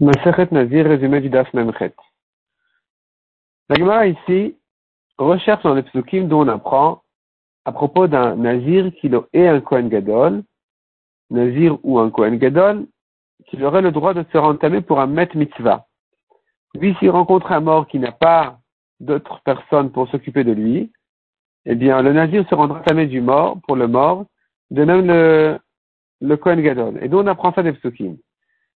Maseret Nazir, résumé du Daf Memchet. La Gemara ici recherche dans les psukim dont on apprend à propos d'un Nazir qui est un Kohen Gadol, Nazir ou un Kohen Gadol, qui aurait le droit de se rentamer pour un Met Mitzvah. Lui, s'il rencontre un mort qui n'a pas d'autres personnes pour s'occuper de lui, eh bien, le Nazir se rendra tamé du mort, pour le mort, de même le, le Kohen Gadol. Et d'où on apprend ça des psukim.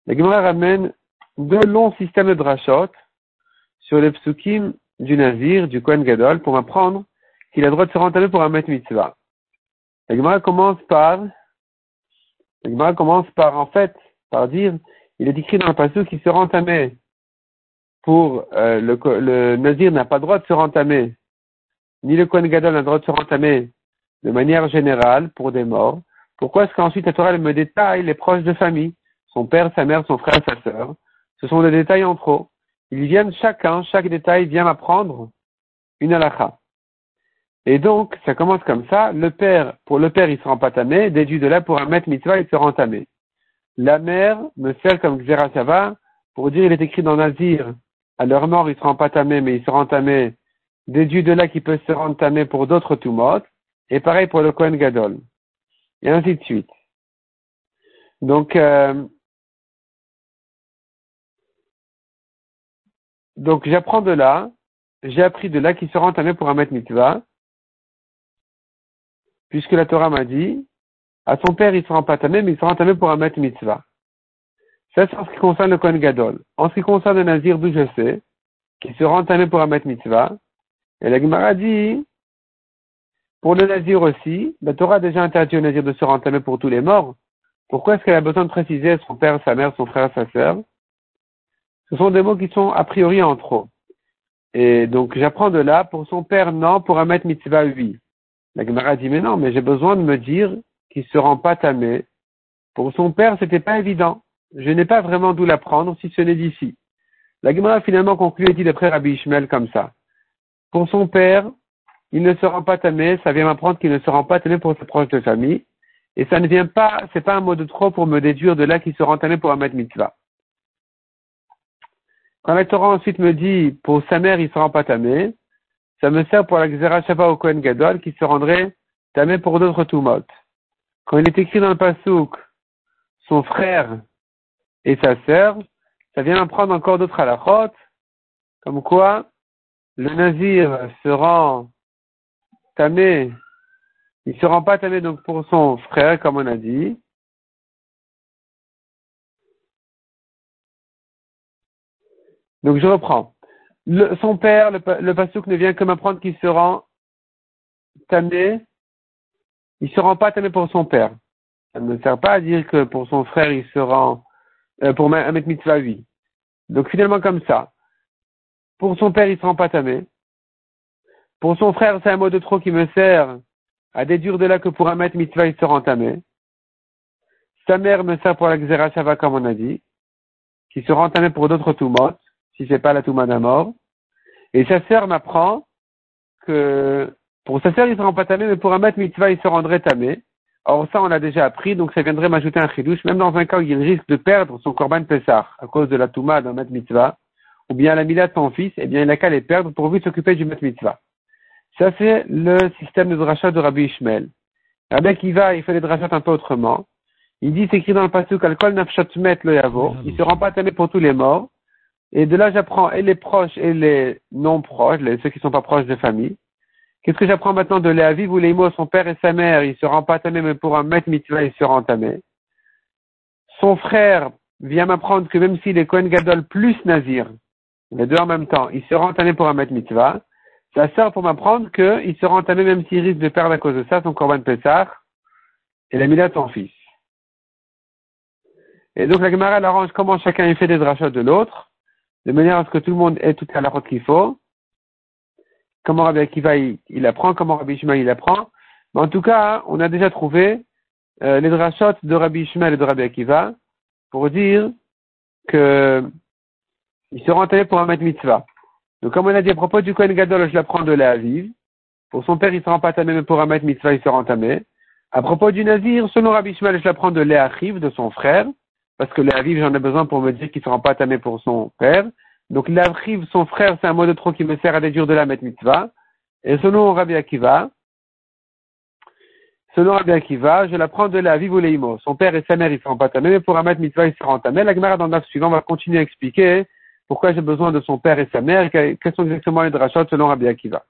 La Gemara ramène deux longs systèmes de drachot sur les psukim du Nazir, du Kohen Gadol, pour apprendre qu'il a le droit de se rentamer pour un Met Mitzvah. La Gemara commence par, la Gemara commence par, en fait, par dire, il est écrit dans le passage qu'il se rentamait pour, euh, le, le Nazir n'a pas le droit de se rentamer, ni le Kohen Gadol n'a le droit de se rentamer de manière générale pour des morts. Pourquoi est-ce qu'ensuite la Torah me détaille les proches de famille, son père, sa mère, son frère, sa sœur? Ce sont des détails en trop. Ils viennent chacun, chaque détail vient m'apprendre une halakha. Et donc, ça commence comme ça. Le père, pour le père, il se rend pas tamé. Déduit de là, pour un maître il se rend tamé. La mère me sert comme Xerashava pour dire, il est écrit dans Nazir, à leur mort, il se rend pas tamé, mais il se rend tamé. Déduit de là qu'il peut se rendre pour d'autres tumot. Et pareil pour le Kohen Gadol. Et ainsi de suite. Donc, euh, Donc j'apprends de là, j'ai appris de là qu'il sera entamé pour un mitzvah, puisque la Torah m'a dit, à son père il sera pas entamé, mais il sera entamé pour un mitzvah. Ça c'est en ce qui concerne le Kohen Gadol. En ce qui concerne le Nazir, d'où je sais, qu'il sera entamé pour un mitzvah, et la Gemara dit, pour le Nazir aussi, la Torah a déjà interdit au Nazir de se rentamer pour tous les morts. Pourquoi est-ce qu'elle a besoin de préciser son père, sa mère, son frère, sa sœur? Ce sont des mots qui sont a priori en trop. Et donc j'apprends de là, pour son père, non, pour maître mitzvah, oui. La Gemara dit, mais non, mais j'ai besoin de me dire qu'il se rend pas tamé. Pour son père, c'était pas évident. Je n'ai pas vraiment d'où l'apprendre si ce n'est d'ici. La Gemara finalement conclut et dit d'après Rabbi Ishmael comme ça. Pour son père, il ne se rend pas tamé, ça vient m'apprendre qu'il ne se rend pas tamé pour ses proches de famille. Et ça ne vient pas, c'est pas un mot de trop pour me déduire de là qu'il se rend tamé pour maître mitzvah. Quand la Torah ensuite me dit, pour sa mère, il ne se rend pas tamé, ça me sert pour la Xera Shabbat au Kohen Gadol qui se rendrait tamé pour d'autres tumot. Quand il est écrit dans le Passouk, son frère et sa sœur, ça vient prendre encore d'autres halachot, comme quoi le nazir se rend tamé, il se rend pas tamé donc pour son frère, comme on a dit, Donc je reprends. son père, le, le pasouk ne vient que m'apprendre qu'il se rend tamé. Il se rend pas tamé pour son père. Ça ne sert pas à dire que pour son frère, il se rend, euh, pour mettre mitzvah, oui. Donc finalement comme ça. Pour son père, il se rend pas tamé. Pour son frère, c'est un mot de trop qui me sert à déduire de là que pour maître mitzvah, il se rend tamé. Sa mère me sert pour la xera comme on a dit, qui se rend tamé pour d'autres tumot si c'est pas la Touma d'un mort. Et sa sœur m'apprend que pour sa sœur, il se rend pas tamé, mais pour un maître mitzvah, il se rendrait tamé. Or, ça, on l'a déjà appris, donc ça viendrait m'ajouter un chidouche, même dans un cas où il risque de perdre son korban Pessah à cause de la Touma d'un maître mitzvah, ou bien la mila de son fils, eh bien, il n'a qu'à les perdre pour lui s'occuper du maître mitzvah. Ça, c'est le système de drachat de Rabbi Ishmael. Rabbi Akiva, il fait les drachats un peu autrement. Il dit, c'est écrit dans le passage, Alkol nafshat met le yavo. Il se rend pas tamé pour tous les morts. Et de là, j'apprends et les proches et les non proches, les, ceux qui ne sont pas proches de famille. Qu'est-ce que j'apprends maintenant de Léaviv où mots, son père et sa mère, il se rend pas tamé, mais pour un maître mitzvah, il se rend. Son frère vient m'apprendre que même s'il est Kohen Gadol plus Nazir, les deux en même temps, il se rend pour un maître mitzvah. Ça sert pour m'apprendre qu'il se rend même s'il risque de perdre à cause de ça son Korban Pessah et la Mila son fils. Et donc la Gemara arrange comment chacun fait des drachats de l'autre de manière à ce que tout le monde ait tout à la route qu'il faut. Comment Rabbi Akiva il, apprend, comment Rabbi Ishmael il apprend. Mais en tout cas, on a déjà trouvé euh, les drachot de Rabbi Ishmael et de Rabbi Akiva pour dire que il se entamé pour un maître mitzvah. Donc comme on a dit à propos du Kohen Gadol, je l'apprends de la Aviv. Pour son père, il se rend pas tamé, mais pour un maître mitzvah, il se rend tamé. À propos du Nazir, selon Rabbi Ishmael, je l'apprends de Léachiv, de son frère, parce que l'aviv, j'en ai besoin pour me dire qu'il ne sera pas tamé pour son père. Donc l'avriv, son frère, c'est un mot de trop qui me sert à déduire de la mitzvah. Et selon Rabbi Akiva, selon Rabbi Akiva, je la prends de la vive ou leimo. Son père et sa mère, ils seront pas tamés, mais pour un mitzvah, ils seront tamés. La Gemara dans le suivant va continuer à expliquer pourquoi j'ai besoin de son père et sa mère, quels sont exactement les drachot selon Rabbi Akiva.